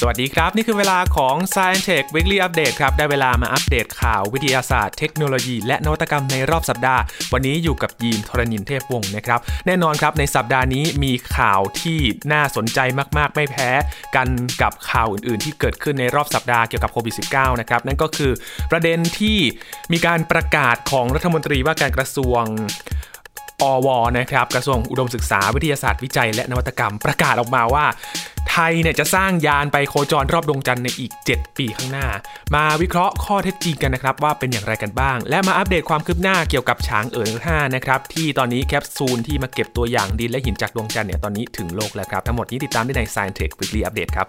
สวัสดีครับ นี่คือเวลาของ Science Tech Weekly Update ครับ ได้เวลามาอัปเดตข่าววิทยาศาสตร์เทคโนโลยี และนวัตกรรมในรอบสัปดาห์ วันนี้อยู่กับยีนทรณินเทพวงศ์นะครับ แน่นอนครับในสัปดาห์นี้มีข่าวที่น่าสนใจมาก ๆ ไม่แพ้กันกับข่าวอื่น ๆ ที่เกิดขึ้นในรอบสัปดาห์เกี่ยวกับโควิด -19 นะครับ นั่นก็คือประเด็นที่มีการประกาศของรัฐมนตรีว่าการกระทรวง อวนะครับกระทรวงอุดมศึกษาวิทยาศาสตร์วิจัย และนวัตกรรมประกาศออกมาว่า ไทยเนี่ยจะสร้างยานไปโคจรรอบดวงจันทร์ในอีก 7 ปีข้างหน้า มาวิเคราะห์ข้อเท็จจริงกันนะครับว่าเป็นอย่างไรกันบ้าง และมาอัปเดตความคืบหน้าเกี่ยวกับช้างเอ๋อ5นะครับที่ตอนนี้แคปซูลที่มาเก็บตัวอย่างดินและหินจากดวงจันทร์เนี่ยตอนนี้ถึงโลกแล้วครับทั้งหมดนี้ติดตามได้ใน Science Tech Weekly Update ครับ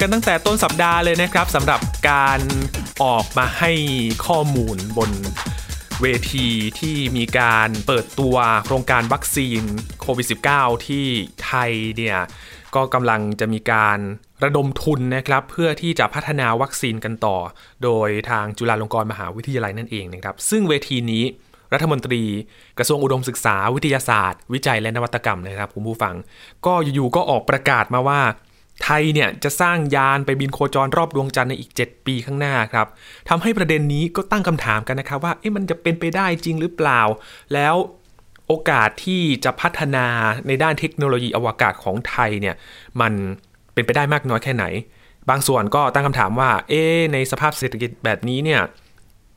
กันตั้งแต่ต้นสัปดาห์เลยนะครับสำหรับการออกมาให้ข้อมูลบนเวทีที่มีการเปิดตัวโครงการวัคซีนโควิด -19 ที่ไทยเนี่ยก็กำลังจะมีการระดมทุนนะครับเพื่อที่จะพัฒนาวัคซีนกันต่อ โดยทางจุฬาลงกรณ์มหาวิทยาลัยนั่นเองนะครับ ซึ่งเวทีนี้รัฐมนตรีกระทรวงอุดมศึกษาวิทยาศาสตร์ วิจัยและนวัตกรรมนะครับคุณผู้ฟัง ก็อยู่ๆก็ออกประกาศมาว่า ไทยเนี่ยจะสร้างยานไปบินโคจรรอบดวงจันทร์ในอีก 7 ปีข้างหน้าครับทำให้ประเด็นนี้ก็ตั้งคำถามกันนะครับว่าเอ๊ะมันจะเป็นไปได้จริงหรือเปล่า แล้วโอกาสที่จะพัฒนาในด้านเทคโนโลยีอวกาศของไทยเนี่ยมันเป็นไปได้มากน้อยแค่ไหน บางส่วนก็ตั้งคำถามว่าเอ๊ะในสภาพเศรษฐกิจแบบนี้เนี่ย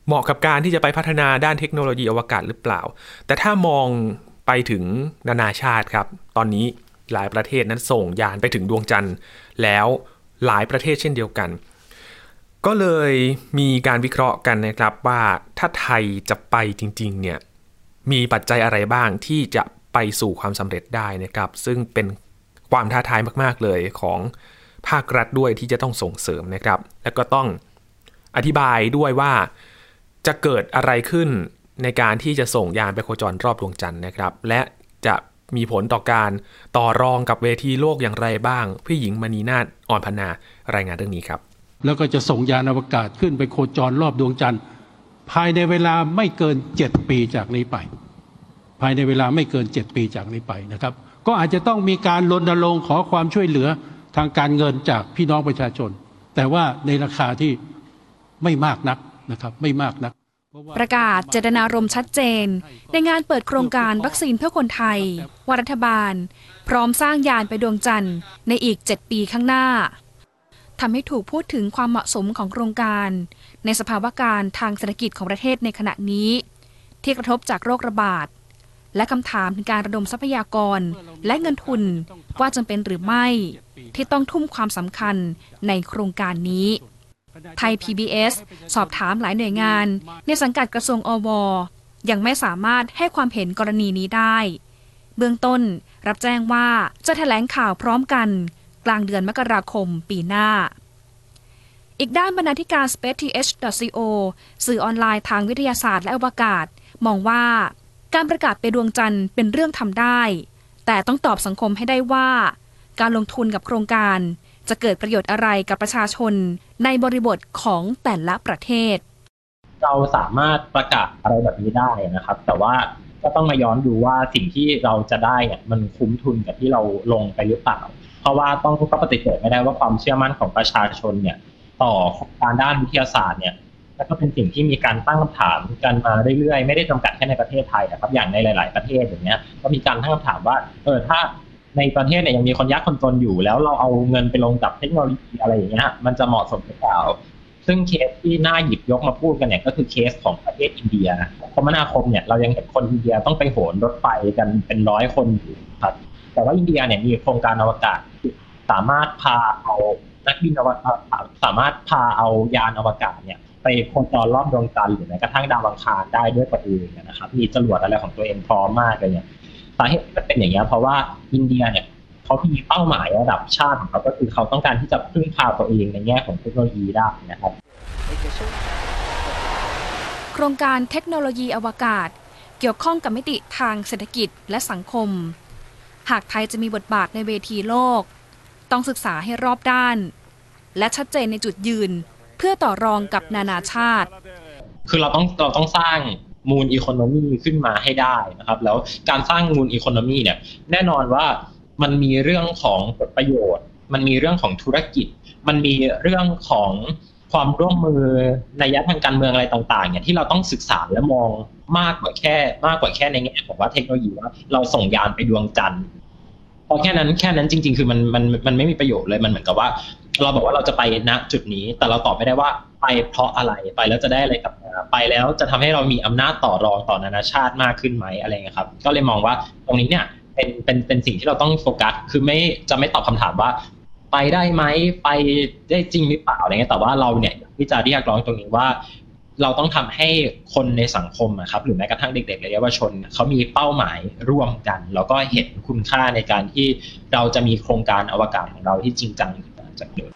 เหมาะกับการที่จะไปพัฒนาด้านเทคโนโลยีอวกาศหรือเปล่า แต่ถ้ามองไปถึงนานาชาติครับ ตอนนี้ หลายประเทศนั้นส่งยานไปถึงดวงจันทร์ แล้วหลายประเทศเช่นเดียวกัน ก็เลยมีการวิเคราะห์กันนะครับว่าถ้าไทยจะไปจริงๆเนี่ยมีปัจจัยอะไรบ้างที่จะไปสู่ความสำเร็จได้นะครับ ซึ่งเป็นความท้าทายมาก ๆ เลยของภาครัฐด้วยที่จะต้องส่งเสริมนะครับ แล้วก็ต้องอธิบายด้วยว่าจะเกิดอะไรขึ้นในการที่จะส่งยานไปโคจรรอบดวงจันทร์นะครับ และจะ มีผลต่อการต่อรองกับเวทีโลกอย่างไรบ้าง พี่หญิงมณีนาฏอ่อนพนารายงานเรื่องนี้ครับ แล้วก็จะส่งยานอวกาศขึ้นไปโคจรรอบดวงจันทร์ ภายในเวลาไม่เกิน 7 ปีจากนี้ไป ภายในเวลาไม่เกิน 7 ปีจากนี้ไปนะครับ ก็อาจจะต้องมีการรณรงค์ขอความช่วยเหลือทางการเงินจากพี่น้องประชาชน แต่ว่าในราคาที่ไม่มากนักนะครับ ไม่มากนัก ประกาศเจตนารมณ์ชัดเจน ในงานเปิดโครงการวัคซีนเพื่อคนไทยวารัฐบาล พร้อมสร้างยานไปดวงจันทร์ในอีก 7 ปีข้างหน้าทำให้ถูกพูดถึงความเหมาะสมของโครงการ ในสภาวะการทางเศรษฐกิจของประเทศในขณะนี้ ที่กระทบจากโรคระบาด และคำถามถึงการระดมทรัพยากร และเงินทุนว่าจำเป็นหรือไม่ ที่ต้องทุ่มความสำคัญในโครงการนี้ ไทย PBS สอบถามหลายหน่วยงาน ในสังกัดกระทรวงอว ยังไม่สามารถให้ความเห็นกรณีนี้ได้ เบื้องต้นรับแจ้งว่าจะแถลงข่าวพร้อมกัน กลางเดือนมกราคมปีหน้า อีกด้านบรรณาธิการ spaceth.co สื่อออนไลน์ทางวิทยาศาสตร์และอวกาศ มองว่า การประกาศไปดวงจันทร์เป็นเรื่องทำได้ แต่ต้องตอบสังคมให้ได้ว่า การลงทุนกับโครงการ จะเกิดประโยชน์อะไรกับประชาชนในบริบทของแต่ละประเทศ เราสามารถประกาศอะไรแบบนี้ได้นะครับ แต่ว่าก็ต้องมาย้อนดูว่าสิ่งที่เราจะได้เนี่ยมันคุ้มทุนกับที่เราลงไปหรือเปล่า เพราะว่าต้องก็ปฏิเสธไม่ได้ว่าความเชื่อมั่นของประชาชนเนี่ย ต่อการด้านวิทยาศาสตร์เนี่ยแล้วก็เป็นสิ่งที่มีการตั้งคำถามกันมาเรื่อยๆ ไม่ได้จำกัดแค่ในประเทศไทยนะครับอย่างในหลาย ๆ ประเทศอย่างเงี้ยก็มีการตั้งคำถามว่าเออถ้า ในประเทศเนี่ยยังมีคนยากคนจนอยู่ แล้วเราเอาเงินไปลงกับเทคโนโลยีอะไรอย่างเงี้ยมันจะเหมาะสมหรือเปล่า ซึ่งเคสที่น่าหยิบยกมาพูดกันเนี่ยก็คือเคสของประเทศอินเดียคมนาคมเนี่ยเรายังเห็นคนอินเดียต้องไปโหนรถไฟกันเป็นร้อยคนอยู่ครับแต่ว่าอินเดียเนี่ยมีโครงการอวกาศสามารถพาเอานักบินอวกาศสามารถพาเอายานอวกาศเนี่ยไปโคจรรอบดวงจันทร์หรือแม้กระทั่งดาวอังคารได้ด้วยตัวเองนะครับมีจรวดอะไรของตัวเองพร้อมมากเลยเนี่ย สาเหตุที่มันเป็นอย่างนี้เพราะว่าอินเดียเนี่ยเขามีเป้าหมายระดับชาติของเขาก็คือเขาต้องการที่จะพึ่งพาตัวเองในแง่ของเทคโนโลยีได้นะครับ โครงการเทคโนโลยีอวกาศ เกี่ยวข้องกับมิติทางเศรษฐกิจและสังคม หากไทยจะมีบทบาทในเวทีโลก ต้องศึกษาให้รอบด้าน และชัดเจนในจุดยืนเพื่อต่อรองกับนานาชาติ คือเราต้องเราต้องสร้าง มูลอีโคโนมีขึ้นมาให้ได้นะครับ แล้วการสร้างมูลอีโคโนมีเนี่ยแน่นอนว่ามันมีเรื่องของผลประโยชน์ มันมีเรื่องของธุรกิจ มันมีเรื่องของความร่วมมือในยะทางการเมืองอะไรต่างๆเนี่ยที่เราต้องศึกษาและมองมากกว่าแค่ มากกว่าแค่ในแง่ของว่าเทคโนโลยีว่าเราส่งยานไปดวงจันทร์ พอแค่นั้นแค่นั้นจริง ๆ คือมันมันมันไม่มีประโยชน์เลยมันเหมือนกับว่า เราบอกว่าเราจะไปณจุดนี้ แต่เราตอบไม่ได้ว่าไปเพราะอะไรไปแล้วจะได้อะไรกลับมาไปแล้วจะทำให้เรามีอำนาจต่อรองต่อนานาชาติมากขึ้นไหมอะไรเงี้ยครับ ก็เลยมองว่าตรงนี้เนี่ยเป็นเป็นเป็นสิ่งที่เราต้องโฟกัส คือไม่จะไม่ตอบคำถามว่า ไปได้ไหมไปได้จริงหรือเปล่าอะไรเงี้ยแต่ว่าเราเนี่ยที่จะเรียกร้องตรงนี้ว่า เราต้องทำให้คนในสังคมครับหรือแม้กระทั่งเด็กๆและเยาวชนเขามีเป้าหมายร่วมกัน แล้วก็เห็นคุณค่าในการที่เราจะมีโครงการอวกาศของเราที่จริงจังจากเดิม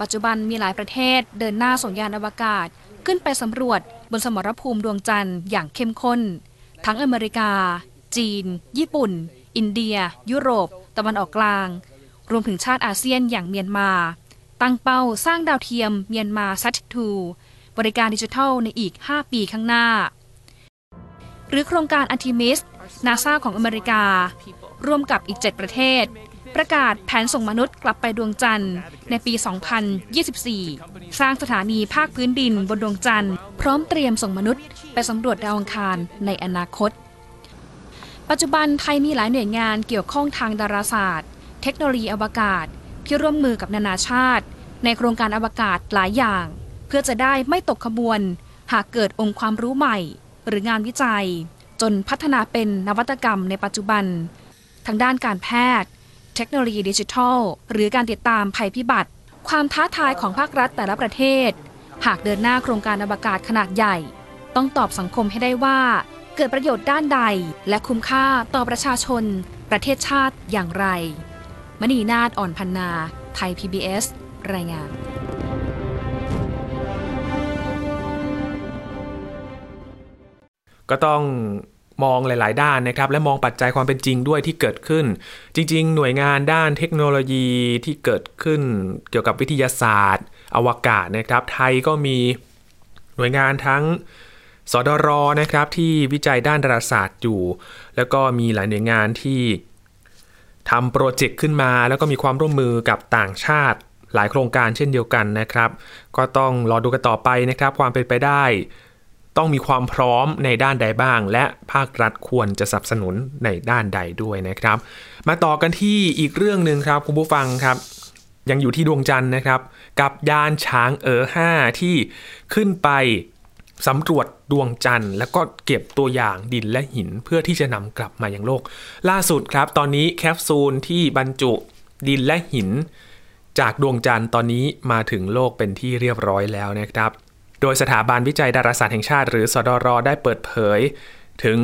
ปัจจุบันมีหลายประเทศเดินหน้าส่งยานอวกาศ ขึ้นไปสำรวจบนสมรภูมิดวงจันทร์อย่างเข้มข้น ทั้งอเมริกา จีน ญี่ปุ่น อินเดีย ยุโรป ตะวันออกกลาง รวมถึงชาติอาเซียนอย่างเมียนมา ตั้งเป้าสร้างดาวเทียมเมียนมาซัตทู บริการดิจิทัลในอีก 5 ปีข้างหน้า หรือโครงการอันติมิสนาซาของอเมริกา ร่วมกับอีก 7 ประเทศ ประกาศแผนส่งมนุษย์กลับไปดวงจันทร์ ในปี 2024 สร้างสถานีภาคพื้นดินบนดวงจันทร์ พร้อมเตรียมส่งมนุษย์ไปสำรวจดาวอังคารในอนาคต ปัจจุบันไทยมีหลายหน่วยงานเกี่ยวข้องทางดาราศาสตร์ เทคโนโลยีอวกาศที่ร่วมมือกับนานาชาติ ในโครงการอวกาศหลายอย่าง เพื่อจะได้ไม่ตกขบวน หากเกิดองค์ความรู้ใหม่ หรืองานวิจัย จนพัฒนาเป็นนวัตกรรมในปัจจุบัน ทางด้านการแพทย์ เทคโนโลยีดิจิทัล หรือการติดตามภัยพิบัติ ความท้าทายของภาครัฐแต่ละประเทศ หากเดินหน้าโครงการอวกาศขนาดใหญ่ ต้องตอบสังคมให้ได้ว่า เกิดประโยชน์ด้านใด และคุ้มค่าต่อประชาชน ประเทศชาติอย่างไร มณีนาฏอ่อนพันนา ไทย PBS รายงาน ก็ต้องมองหลาย ๆ ด้านนะครับ และมองปัจจัยความเป็นจริงด้วยที่เกิดขึ้น จริง ๆ หน่วยงานด้านเทคโนโลยีที่เกิดขึ้น เกี่ยวกับวิทยาศาสตร์ อวกาศนะครับ ไทยก็มีหน่วยงานทั้งสดรนะครับที่วิจัยด้านดาราศาสตร์อยู่ แล้วก็มีหลายหน่วยงานที่ทำโปรเจกต์ขึ้นมา แล้วก็มีความร่วมมือกับต่างชาติหลายโครงการเช่นเดียวกันนะครับ ก็ต้องรอดูกันต่อไปนะครับ ความเป็นไปได้ ต้องมีความพร้อมในด้านใดบ้าง และภาครัฐควรจะสนับสนุนในด้านใดด้วยนะครับ มาต่อกันที่อีกเรื่องหนึ่งครับคุณผู้ฟังครับยังอยู่ที่ดวงจันทร์นะครับ กับยานช้างเอ๋อ5ที่ขึ้นไปสำรวจดวงจันทร์ แล้วก็เก็บตัวอย่างดินและหินเพื่อที่จะนำกลับมายังโลก ล่าสุดครับ ตอนนี้แคปซูลที่บรรจุดินและหิน จากดวงจันทร์ตอนนี้มาถึงโลกเป็นที่เรียบร้อยแล้วนะครับ โดยสถาบันวิจัยดาราศาสตร์แห่งชาติ หรือสดรได้เปิดเผย ถึง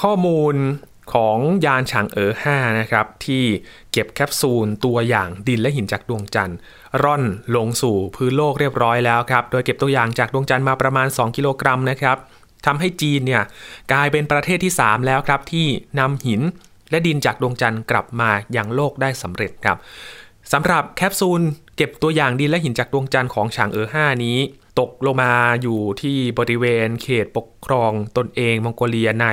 ข้อมูลของยานฉางเอ๋อ5นะครับที่เก็บแคปซูลตัวอย่างดินและหินจากดวงจันทร์ ร่อนลงสู่พื้นโลกเรียบร้อยแล้วครับ โดยเก็บตัวอย่างจากดวงจันทร์มาประมาณ 2 กิโลกรัมนะครับทำให้จีนเนี่ยกลายเป็นประเทศที่ 3 แล้วครับที่นำหินและดินจากดวงจันทร์กลับมายังโลกได้สำเร็จครับสำหรับแคปซูลเก็บตัวอย่างดินและหินจากดวงจันทร์ของฉางเอ๋อ5นี้ ตกลงมาอยู่ที่บริเวณเขตปกครองตนเองมองโกเลียใน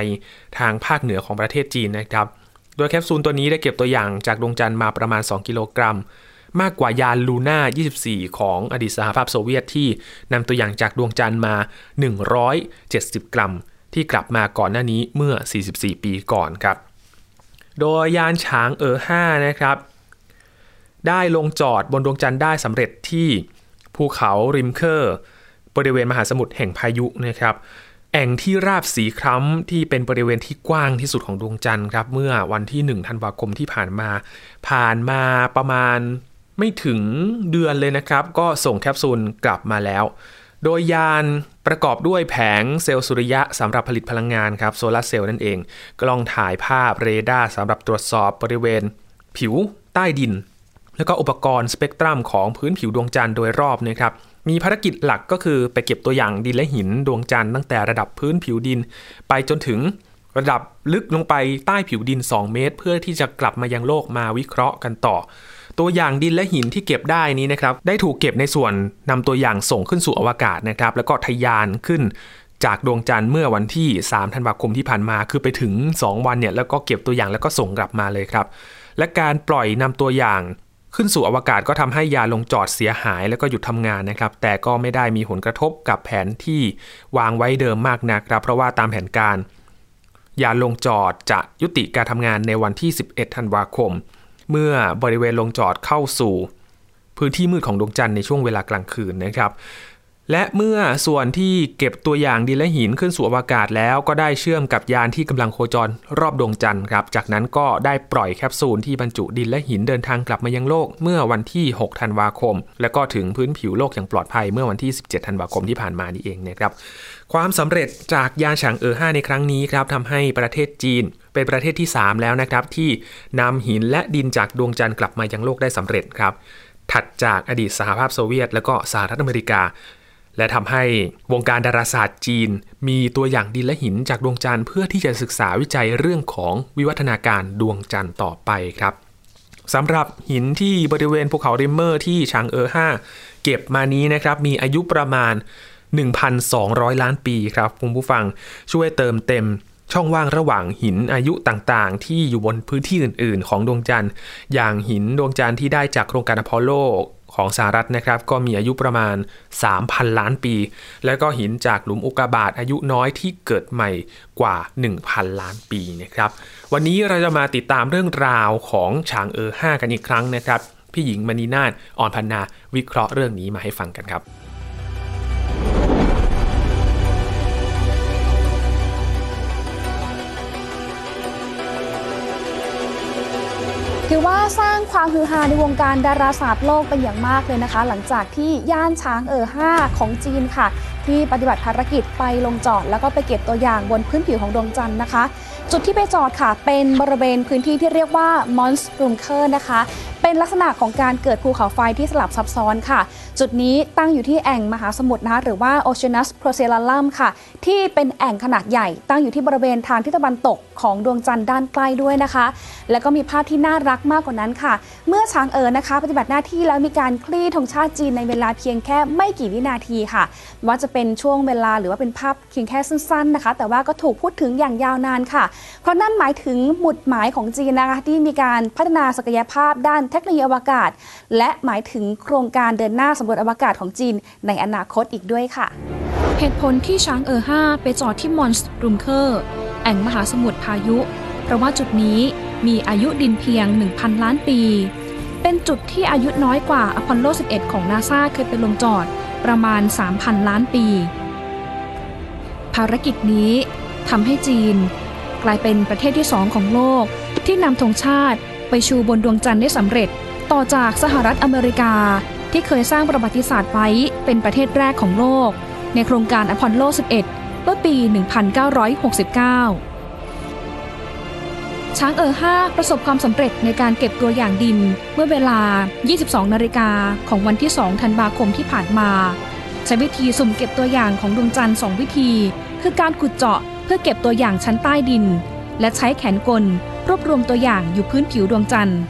ทางภาคเหนือของประเทศจีนนะครับ โดยแคปซูลตัวนี้ได้เก็บตัวอย่างจากดวงจันทร์มาประมาณ 2 กิโลกรัม มากกว่ายานลูน่า 24 ของอดีตสหภาพโซเวียตที่นำตัวอย่างจากดวงจันทร์มา 170 กรัม ที่กลับมาก่อนหน้านี้เมื่อ 44 ปีก่อนครับ โดยยานฉางเอ๋อ5นะครับได้ลงจอดบนดวงจันทร์ได้สำเร็จที่ภูเขารุมเคอร์ บริเวณมหาสมุทรแห่งพายุนะครับแอ่งที่ราบสีคล้ำที่เป็นบริเวณที่กว้างที่สุดของดวงจันทร์ครับ เมื่อวันที่ 1 ธันวาคมที่ผ่านมา ผ่านมาประมาณไม่ถึงเดือนเลยนะครับ ก็ส่งแคปซูลกลับมาแล้ว โดยยานประกอบด้วยแผงเซลล์สุริยะสำหรับผลิตพลังงานครับโซลาร์เซลล์นั่นเอง กล้องถ่ายภาพเรดาร์สำหรับตรวจสอบบริเวณ ผิวใต้ดิน แล้วก็อุปกรณ์สเปกตรัมของพื้นผิวดวงจันทร์โดยรอบนะครับ มีภารกิจหลักก็คือไปเก็บตัวอย่างดินและหินดวงจันทร์ตั้งแต่ระดับพื้นผิวดิน ไปจนถึงระดับลึกลงไปใต้ผิวดิน 2 เมตร เพื่อที่จะกลับมายังโลกมาวิเคราะห์กันต่อ ตัวอย่างดินและหินที่เก็บได้นี้นะครับได้ถูกเก็บในส่วนนำตัวอย่างส่งขึ้นสู่อวกาศนะครับ แล้วก็ทะยานขึ้นจากดวงจันทร์เมื่อวันที่ 3 ธันวาคมที่ผ่านมา คือไปถึง 2 วันเนี่ยแล้วก็เก็บตัวอย่างแล้วก็ส่งกลับมาเลยครับ และการปล่อยนำตัวอย่าง ขึ้นสู่อวกาศก็ทำให้ยาลงจอดเสียหายแล้วก็หยุดทำงานนะครับ แต่ก็ไม่ได้มีผลกระทบกับแผนที่วางไว้เดิมมากนักครับ เพราะว่าตามแผนการ ยานลงจอดจะยุติการทำงานในวันที่ 11 ธันวาคม เมื่อบริเวณลงจอดเข้าสู่ พื้นที่มืดของดวงจันทร์ในช่วงเวลากลางคืนนะครับ และเมื่อส่วนที่เก็บตัวอย่างดินและหินขึ้นสู่อวกาศแล้วก็ได้เชื่อมกับยานที่กำลังโคจรรอบดวงจันทร์ครับ จากนั้นก็ได้ปล่อยแคปซูลที่บรรจุดินและหินเดินทางกลับมายังโลกเมื่อวันที่ 6 ธันวาคม และก็ถึงพื้นผิวโลกอย่างปลอดภัยเมื่อวันที่ 17 ธันวาคมที่ผ่านมานี่เองนะครับความสำเร็จจากยานฉางเอ๋อ5ในครั้งนี้ครับทำให้ประเทศจีนเป็นประเทศที่ 3 แล้วนะครับที่นำหินและดินจากดวงจันทร์กลับมายังโลกได้สำเร็จครับถัดจากอดีตสหภาพโซเวียต และก็สหรัฐอเมริกา และทำให้วงการดาราศาสตร์จีน มีตัวอย่างดินและหินจากดวงจันทร์เพื่อที่จะศึกษาวิจัยเรื่องของวิวัฒนาการดวงจันทร์ต่อไปครับสำหรับหินที่บริเวณภูเขาริมเคอร์ที่ฉางเอ๋อ5เก็บมานี้นะครับมีอายุประมาณ 1,200 ล้านปีครับคุณผู้ฟังช่วยเติมเต็มช่องว่างระหว่างหินอายุต่างๆ ที่อยู่บนพื้นที่อื่น ๆ ของดวงจันทร์ อย่างหินดวงจันทร์ที่ได้จากโครงการอพอลโล ของสหรัฐนะครับ ก็มีอายุประมาณ 3,000 ล้านปี แล้วก็หินจากหลุมอุกกาบาตอายุน้อยที่เกิดใหม่กว่า 1,000 ล้านปีนะครับ วันนี้เราจะมาติดตามเรื่องราวของฉางเออ5กันอีกครั้งนะครับ พี่หญิงมณีนาฏอ่อนพันนา วิเคราะห์เรื่องนี้มาให้ฟังกันครับ ถือว่าสร้างความฮือฮาในวงการดาราศาสตร์โลกเป็นอย่างมากเลยนะคะ หลังจากที่ย่านช้างเอ่อ5ของจีนค่ะ ที่ปฏิบัติภารกิจไปลงจอด แล้วก็ไปเก็บตัวอย่างบนพื้นผิวของดวงจันทร์นะคะ จุดที่ไปจอดค่ะ เป็นบริเวณพื้นที่ที่เรียกว่ามอนส์รูมเคอร์นะคะ เป็นลักษณะของการเกิดภูเขาไฟที่สลับซับซ้อนค่ะ จุดนี้ตั้งอยู่ที่แอ่งมหาสมุทรนะคะหรือว่า Oceanus Procellarum ค่ะ ที่เป็นแอ่งขนาดใหญ่ ตั้งอยู่ที่บริเวณทางทิศตะวันตกของดวงจันทร์ด้านใกล้ด้วยนะคะ แล้วก็มีภาพที่น่ารักมากกว่านั้นค่ะ เมื่อช้างเอ๋อนะคะ ปฏิบัติหน้าที่แล้วมีการคลี่ธงชาติจีนในเวลาเพียงแค่ไม่กี่วินาทีค่ะ ว่าจะเป็นช่วงเวลาหรือว่าเป็นภาพเพียงแค่สั้นๆนะคะ แต่ว่าก็ถูกพูดถึงอย่างยาวนานค่ะ เพราะนั่นหมายถึงหมุดหมายของจีนนะคะที่มีการพัฒนาศักยภาพด้านเทคโนโลยีอวกาศ และหมายถึงโครงการเดินหน้าสำรวจอวกาศของจีนในอนาคตอีกด้วยค่ะ เหตุผลที่ช้างเออ5ไปจอดที่มอนสรุมเคอร์แอ่งมหาสมุทรพายุ เพราะว่าจุดนี้มีอายุดินเพียง 1,000 ล้านปี เป็นจุดที่อายุน้อยกว่าอพอลโล 11 ของนาซาเคยไปลงจอดประมาณ 3,000 ล้านปี ภารกิจนี้ทำให้จีน กลายเป็นประเทศที่สองของโลกที่นำธงชาติ ไปชูบนดวงจันทร์ได้สำเร็จ ต่อจากสหรัฐอเมริกา ที่เคยสร้างประวัติศาสตร์ไว้เป็นประเทศแรกของโลก ในโครงการอพอลโล 11 เมื่อปี 1969 ช้างเออ5ประสบความสำเร็จในการเก็บตัวอย่างดิน เมื่อเวลา 22 นาฬิกาของวันที่ 2 ธันวาคมที่ผ่านมา ใช้วิธีสุ่มเก็บตัวอย่างของดวงจันทร์ 2 วิธี คือการขุดเจาะเพื่อเก็บตัวอย่างชั้นใต้ดิน และใช้แขนกล รวบรวมตัวอย่างอยู่พื้นผิวดวงจันทร์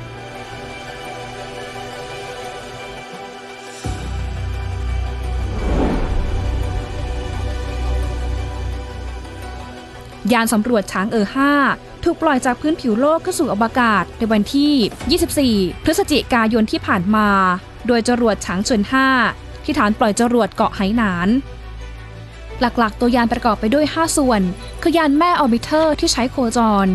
ยานสำรวจฉางเอ๋อ5ถูกปล่อยจากพื้นผิวโลกขึ้นสู่อวกาศในวันที่ 24 พฤศจิกายนที่ผ่านมา โดยจรวดฉางเจิง5ที่ฐานปล่อยจรวดเกาะไหหนาน หลักๆ ตัวยานประกอบไปด้วย 5 ส่วน คือยานแม่ Orbiter ที่ใช้โคจร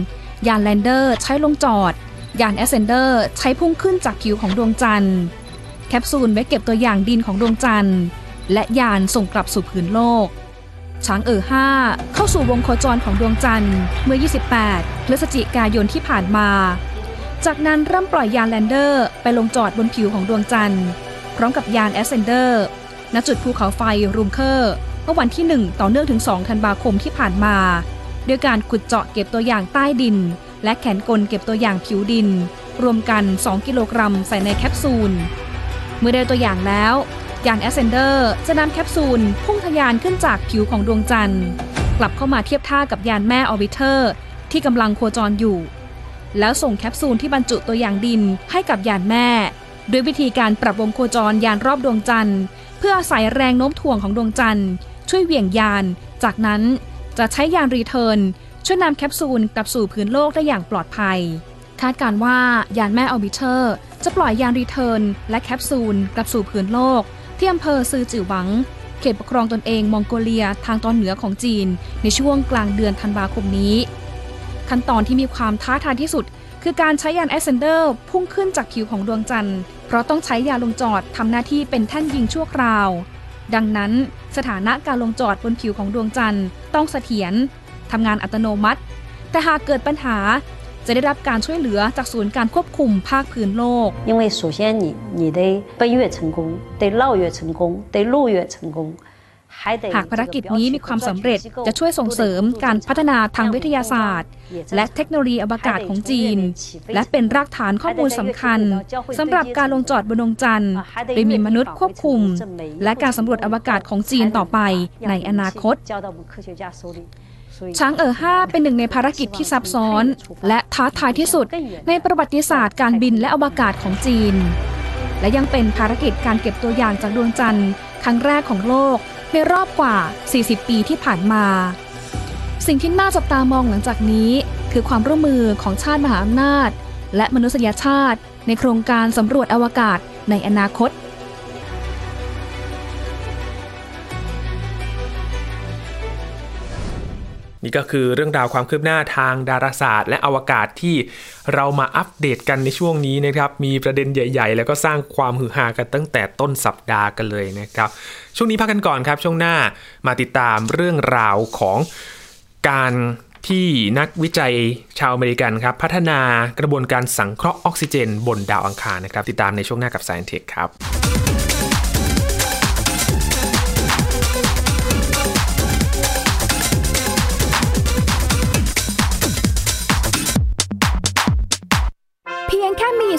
ยาน Lander ใช้ลงจอด ยาน Ascender ใช้พุ่งขึ้นจากผิวของดวงจันทร์ แคปซูลไว้เก็บตัวอย่างดินของดวงจันทร์ และยานส่งกลับสู่พื้นโลก ฉางเอ๋อ5เข้าสู่วงโคจรของดวงจันทร์เมื่อ 28 พฤศจิกายนที่ผ่านมา จากนั้นเริ่มปล่อยยาน Lander ไปลงจอดบนผิวของดวงจันทร์ พร้อมกับยาน Ascender ณจุดภูเขาไฟรูมเคอร์เมื่อวันที่ 1 ต่อเนื่องถึง 2 ธันวาคมที่ผ่านมา ด้วยการขุดเจาะเก็บตัวอย่างใต้ดิน และแขนกลเก็บตัวอย่างผิวดิน รวมกัน 2 กิโลกรัมใส่ในแคปซูล เมื่อได้ตัวอย่างแล้วยาน Ascender จะนำแคปซูลพุ่งทะยานขึ้นจากผิวของดวงจันทร์ กลับเข้ามาเทียบท่ากับยานแม่ Orbiter ที่กำลังโคจรอยู่ แล้วส่งแคปซูลที่บรรจุตัวอย่างดินให้กับยานแม่ ด้วยวิธีการปรับวงโคจรยานรอบดวงจันทร์ เพื่ออาศัยแรงโน้มถ่วงของดวงจันทร์ ช่วยเหวี่ยงยาน จากนั้น จะใช้ยาน Return ช่วยนำแคปซูลกลับสู่พื้นโลกได้อย่างปลอดภัย คาดการณ์ว่ายานแม่ Orbiter จะปล่อยยาน Return และแคปซูลกลับสู่พื้นโลก ที่อำเภอซือจือหวัง เขตปกครองตนเองมองโกเลียทางตอนเหนือของจีน ในช่วงกลางเดือนธันวาคมนี้ ขั้นตอนที่มีความท้าทายที่สุด คือการใช้ยาน Ascender พุ่งขึ้นจากผิวของดวงจันทร์ เพราะต้องใช้ยานลงจอดทำหน้าที่เป็นแท่นยิงชั่วคราว ดังนั้นสถานะการลงจอดบนผิวของดวงจันทร์ ต้องเสถียรทำงานอัตโนมัติ แต่หากเกิดปัญหา จะได้รับการช่วยเหลือจากศูนย์การควบคุมภาคพื้นโลก因为首先你你得飞跃成功，得绕跃成功，得路跃成功。 หากภารกิจนี้มีความสำเร็จจะช่วยส่งเสริมการพัฒนาทางวิทยาศาสตร์ และเทคโนโลยีอวกาศของจีน และเป็นรากฐานข้อมูลสำคัญสำหรับการลงจอดบนดวงจันทร์โดยมีมนุษย์ควบคุม และการสำรวจอวกาศของจีนต่อไปในอนาคตช้างเอ๋อห้าเป็นหนึ่งในภารกิจที่ซับซ้อน และท้าทายที่สุดในประวัติศาสตร์การบินและอวกาศของจีน และยังเป็นภารกิจการเก็บตัวอย่างจากดวงจันทร์ครั้งแรกของโลก ในรอบกว่า 40 ปีที่ผ่านมา สิ่งที่น่าจับตามองหลังจากนี้ คือความร่วมมือของชาติมหาอำนาจ และมนุษยชาติ ในโครงการสำรวจอวกาศในอนาคต นี่ก็คือเรื่องราวความคืบหน้าทางดาราศาสตร์ และอวกาศที่เรามาอัปเดตกันในช่วงนี้นะครับ มีประเด็นใหญ่ ๆ แล้วก็สร้างความฮือฮากันตั้งแต่ต้นสัปดาห์กันเลยนะครับ ช่วงนี้พักกันก่อนครับ ช่วงหน้ามาติดตามเรื่องราวของการที่นักวิจัยชาวอเมริกันครับ พัฒนากระบวนการสังเคราะห์ออกซิเจน บนดาวอังคารนะครับ ติดตามในช่วงหน้ากับ Science Tech ครับ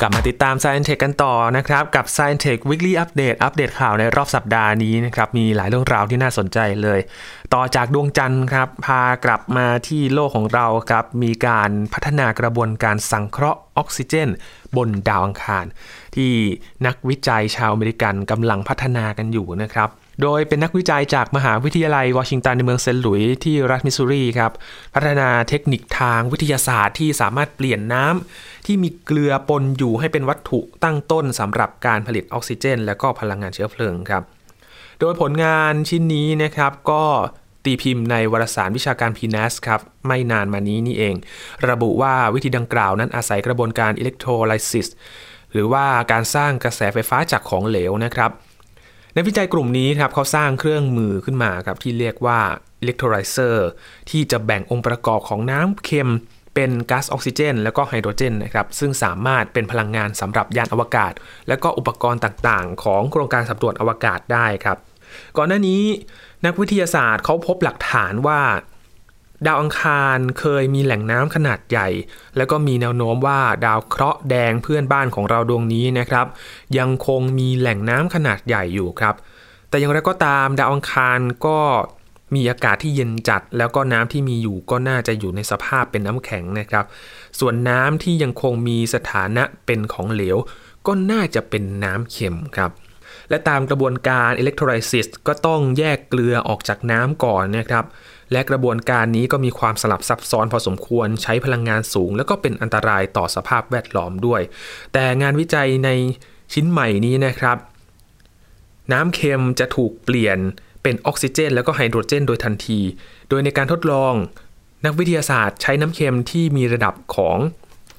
กลับมาติดตาม Science Tech กันต่อนะครับ กับ Science Tech Weekly Update อัปเดตข่าวในรอบสัปดาห์นี้นะครับ มีหลายเรื่องราวที่น่าสนใจเลย ต่อจากดวงจันทร์ครับ พากลับมาที่โลกของเราครับ มีการพัฒนากระบวนการสังเคราะห์ออกซิเจน บนดาวอังคาร ที่นักวิจัยชาวอเมริกันกำลังพัฒนากันอยู่นะครับ โดยเป็นนักวิจัยจากมหาวิทยาลัยวอชิงตันในเมืองเซนต์หลุยส์ที่รัฐมิสซูรีครับ พัฒนาเทคนิคทางวิทยาศาสตร์ที่สามารถเปลี่ยนน้ำที่มีเกลือปนอยู่ให้เป็นวัตถุตั้งต้นสำหรับการผลิตออกซิเจน และก็พลังงานเชื้อเพลิงครับ โดยผลงานชิ้นนี้นะครับก็ตีพิมพ์ในวารสารวิชาการ PNAS ครับไม่นานมานี้นี่เอง ระบุว่าวิธีดังกล่าวนั้นอาศัยกระบวนการอิเล็กโทรไลซิสหรือว่าการสร้างกระแสไฟฟ้าจากของเหลวนะครับ นักวิจัยกลุ่มนี้ครับเขาสร้างเครื่องมือขึ้นมาครับที่เรียกว่าอิเล็กโทรไลเซอร์ที่จะแบ่งองค์ประกอบของน้ำเค็มเเป็นก๊าซออกซิเจน แล้วก็ไฮโดรเจนนะครับซึ่งสามารถเป็นพลังงานสำหรับยานอวกาศ และก็อุปกรณ์ต่างๆ ของโครงการสำรวจอวกาศได้ครับ ก่อนหน้านี้นักวิทยาศาสตร์เขาพบหลักฐานว่า ดาวอังคารเคยมีแหล่งน้ำขนาดใหญ่ แล้วก็มีแนวโน้มว่าดาวเคราะห์แดงเพื่อนบ้านของเราดวงนี้นะครับ ยังคงมีแหล่งน้ำขนาดใหญ่อยู่ครับ แต่อย่างไรก็ตามดาวอังคารก็มีอากาศที่เย็นจัด แล้วก็น้ำที่มีอยู่ก็น่าจะอยู่ในสภาพเป็นน้ำแข็งนะครับ ส่วนน้ำที่ยังคงมีสถานะเป็นของเหลว ก็น่าจะเป็นน้ำเค็มครับและตามกระบวนการอิเล็กโทรไลซิสก็ต้องแยกเกลือออกจากน้ำก่อนนะครับ และกระบวนการนี้ก็มีความสลับซับซ้อนพอสมควรใช้พลังงานสูง แล้วก็เป็นอันตรายต่อสภาพแวดล้อมด้วย แต่งานวิจัยในชิ้นใหม่นี้นะครับ น้ำเค็มจะถูกเปลี่ยนเป็นออกซิเจน แล้วก็ไฮโดรเจน โดยทันที โดยในการทดลอง นักวิทยาศาสตร์ใช้น้ำเค็มที่มีระดับของ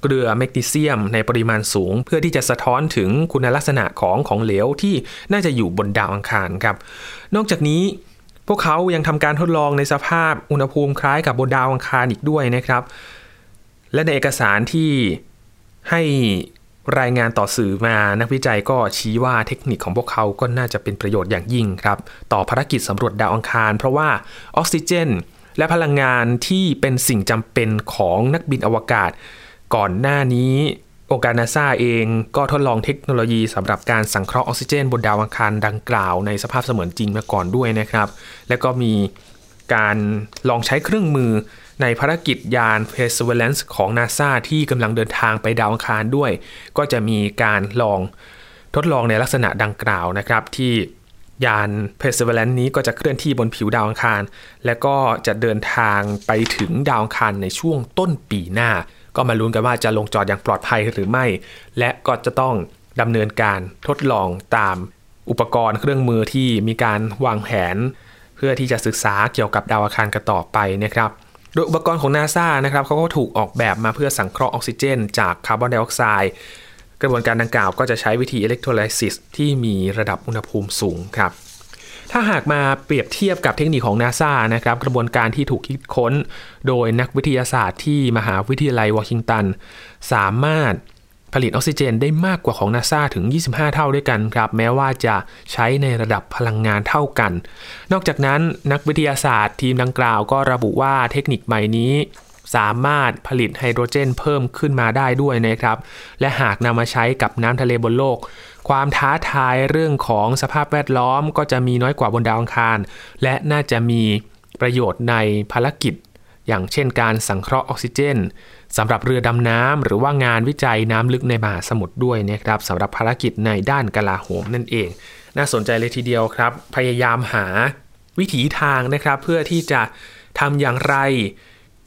เกลือแมกนีเซียมในปริมาณสูง เพื่อที่จะสะท้อนถึงคุณลักษณะของของเหลวที่น่าจะอยู่บนดาวอังคารครับ นอกจากนี้ พวกเขายังทำการทดลองในสภาพอุณหภูมิคล้ายกับบนดาวอังคารอีกด้วยนะครับ และในเอกสารที่ให้รายงานต่อสื่อมานักวิจัยก็ชี้ว่าเทคนิคของพวกเขาก็น่าจะเป็นประโยชน์อย่างยิ่งครับ ต่อภารกิจสำรวจดาวอังคาร เพราะว่าออกซิเจน และพลังงานที่เป็นสิ่งจำเป็นของนักบินอวกาศ ก่อนหน้านี้ องค์การนาซาเองก็ทดลองเทคโนโลยีสำหรับการสังเคราะห์ออกซิเจน บนดาวอังคารดังกล่าวในสภาพเสมือนจริงมาก่อนด้วยนะครับ และก็มีการลองใช้เครื่องมือในภารกิจยาน Perseverance ของ NASA ที่กำลังเดินทางไปดาวอังคารด้วย ก็จะมีการลองทดลองในลักษณะดังกล่าวนะครับ ที่ยาน Perseverance นี้ก็จะเคลื่อนที่บนผิวดาวอังคาร และก็จะเดินทางไปถึงดาวอังคารในช่วงต้นปีหน้า ก็มาลุ้นกันว่าจะลงจอดอย่างปลอดภัยหรือไม่ และก็จะต้องดำเนินการทดลองตามอุปกรณ์เครื่องมือที่มีการวางแผน เพื่อที่จะศึกษาเกี่ยวกับดาวอังคารกันต่อไปนะครับ โดยอุปกรณ์ของนาซานะครับเขาก็ถูกออกแบบมาเพื่อสังเคราะห์ออกซิเจน จากคาร์บอนไดออกไซด์กระบวนการดังกล่าวก็จะใช้วิธีอิเล็กโทรไลซิสที่มีระดับอุณหภูมิสูงครับ ถ้าหากมาเปรียบเทียบกับเทคนิคของนาซานะครับกระบวนการที่ถูกคิดค้น โดยนักวิทยาศาสตร์ที่มหาวิทยาลัยวอชิงตัน สามารถผลิตออกซิเจนได้มากกว่าของนาซาถึง 25 เท่าด้วยกันครับ แม้ว่าจะใช้ในระดับพลังงานเท่ากัน นอกจากนั้นนักวิทยาศาสตร์ทีมดังกล่าวก็ระบุว่าเทคนิคใหม่นี้ สามารถผลิตไฮโดรเจนเพิ่มขึ้นมาได้ด้วยนะครับ และหากนำมาใช้กับน้ำทะเลบนโลก ความท้าทายเรื่องของสภาพแวดล้อมก็จะมีน้อยกว่าบนดาวอังคาร และน่าจะมีประโยชน์ในภารกิจ อย่างเช่นการสังเคราะห์ออกซิเจนสำหรับเรือดำน้ำหรือว่างานวิจัยน้ำลึกในมหาสมุทรด้วยนะครับสำหรับภารกิจในด้านกลาโหมนั่นเอง น่าสนใจเลยทีเดียวครับ พยายามหาวิถีทางนะครับ เพื่อที่จะทำอย่างไร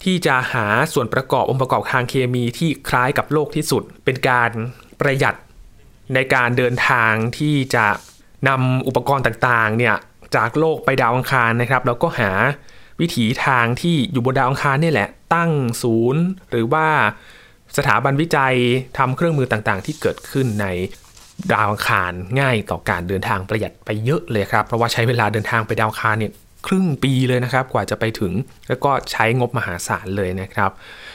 ที่จะหาส่วนประกอบองค์ประกอบทางเคมีที่คล้ายกับโลกที่สุด เป็นการประหยัด ในการเดินทางที่จะนำอุปกรณ์ต่างๆเนี่ยจากโลกไปดาวอังคารนะครับแล้วก็หาวิถีทางที่อยู่บนดาวอังคารนี่แหละ ตั้งศูนย์ หรือว่าสถาบันวิจัยทำเครื่องมือต่างๆ ที่เกิดขึ้นในดาวอังคารง่ายต่อการเดินทางประหยัดไปเยอะเลยครับ เพราะว่าใช้เวลาเดินทางไปดาวอังคารเนี่ยครึ่งปีเลยนะครับกว่าจะไปถึงแล้วก็ใช้งบมหาศาลเลยนะครับ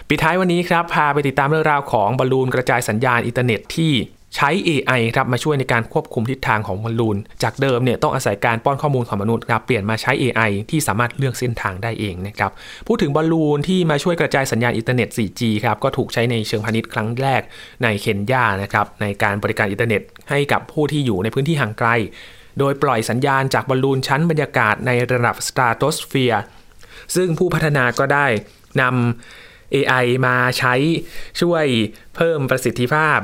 ปิดท้ายวันนี้ครับพาไปติดตามเรื่องราวของบอลลูนกระจายสัญญาณอินเทอร์เน็ตที่ ใช้ AI ครับมาช่วยในการควบคุมทิศทางของบอลลูน จากเดิมเนี่ยต้องอาศัยการป้อนข้อมูลของมนุษย์ครับเปลี่ยนมาใช้ AI ที่สามารถเลือกเส้นทางได้เองนะครับพูดถึงบอลลูนที่มาช่วยกระจายสัญญาณอินเทอร์เน็ต 4G ครับก็ถูกใช้ในเชิงพาณิชย์ครั้งแรกในเคนยานะครับในการบริการอินเทอร์เน็ต ให้กับผู้ที่อยู่ในพื้นที่ห่างไกล โดยปล่อยสัญญาณจากบอลลูนชั้นบรรยากาศในระดับสตราโตสเฟียร์ซึ่งผู้พัฒนาก็ได้นำ AI มาใช้ช่วยเพิ่มประสิทธิภาพ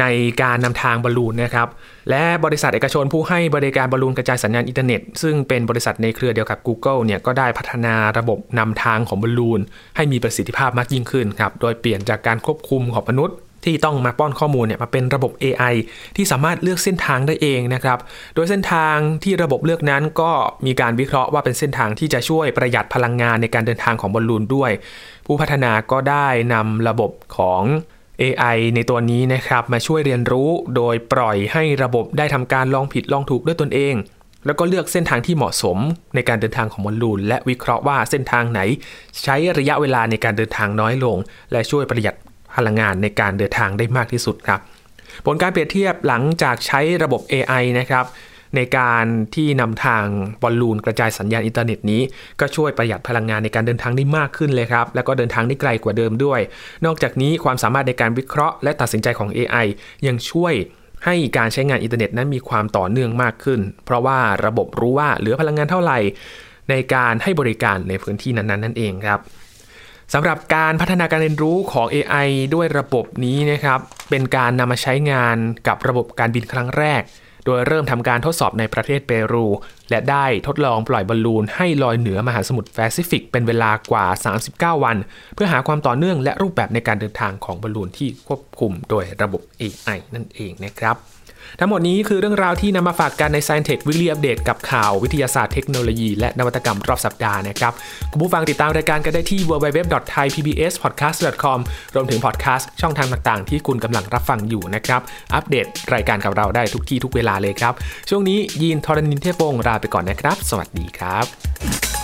ในการนำทางบอลลูนนะครับและบริษัทเอกชนผู้ให้บริการบอลลูนกระจายสัญญาณอินเทอร์เน็ต ซึ่งเป็นบริษัทในเครือเดียวกับ Google เนี่ยก็ได้พัฒนาระบบนำทางของบอลลูนให้มีประสิทธิภาพมากยิ่งขึ้นครับโดยเปลี่ยนจากการควบคุมของมนุษย์ที่ต้องมาป้อนข้อมูลเนี่ยมาเป็นระบบ AI ที่สามารถเลือกเส้นทางได้เองนะครับ โดยเส้นทางที่ระบบเลือกนั้นก็มีการวิเคราะห์ว่าเป็นเส้นทางที่จะช่วยประหยัดพลังงานในการเดินทางของบอลลูนด้วย ผู้พัฒนาก็ได้นำระบบของ AI ในตัวนี้นะครับมาช่วยเรียนรู้โดยปล่อยให้ระบบได้ทำการลองผิดลองถูกด้วยตนเอง แล้วก็เลือกเส้นทางที่เหมาะสมในการเดินทางของบอลลูน และวิเคราะห์ว่าเส้นทางไหน ใช้ระยะเวลาในการเดินทางน้อยลง และช่วยประหยัดพลังงานในการเดินทางได้มากที่สุดครับผลการเปรียบเทียบหลังจากใช้ระบบ AI นะครับ ในการที่นำทางบอลลูนกระจายสัญญาณอินเทอร์เน็ตนี้ ก็ช่วยประหยัดพลังงานในการเดินทางได้มากขึ้นเลยครับ แล้วก็เดินทางได้ไกลกว่าเดิมด้วย นอกจากนี้ความสามารถในการวิเคราะห์และตัดสินใจของ AI ยังช่วยให้การใช้งานอินเทอร์เน็ตนั้นมีความต่อเนื่องมากขึ้น เพราะว่าระบบรู้ว่าเหลือพลังงานเท่าไหร่ ในการให้บริการในพื้นที่นั้นๆนั่นเองครับสำหรับการพัฒนาการเรียนรู้ของ AI ด้วยระบบนี้นะครับ เป็นการนำมาใช้งานกับระบบการบินครั้งแรก โดยเริ่มทำการทดสอบในประเทศเปรู และได้ทดลองปล่อยบอลลูนให้ลอยเหนือมหาสมุทรแปซิฟิกเป็นเวลากว่า 39 วัน เพื่อหาความต่อเนื่องและรูปแบบในการเดินทางของบอลลูนที่ควบคุมโดยระบบ AI นั่นเองนะครับ ทั้งหมดนี้คือเรื่องราวที่นำมาฝากกันใน Science Tech Weekly Update กับข่าววิทยาศาสตร์เทคโนโลยี และนวัตกรรมรอบสัปดาห์นะครับ คุณผู้ฟังติดตามรายการกันได้ที่ www.thaipbspodcast.com รวมถึงพอดแคสต์ช่องทางต่างๆ ที่คุณกำลังรับฟังอยู่นะครับ อัปเดตรายการกับเราได้ทุกที่ทุกเวลาเลยครับ ช่วงนี้ยีนทรณินเทพวงศ์ลาไปก่อนนะครับ สวัสดีครับ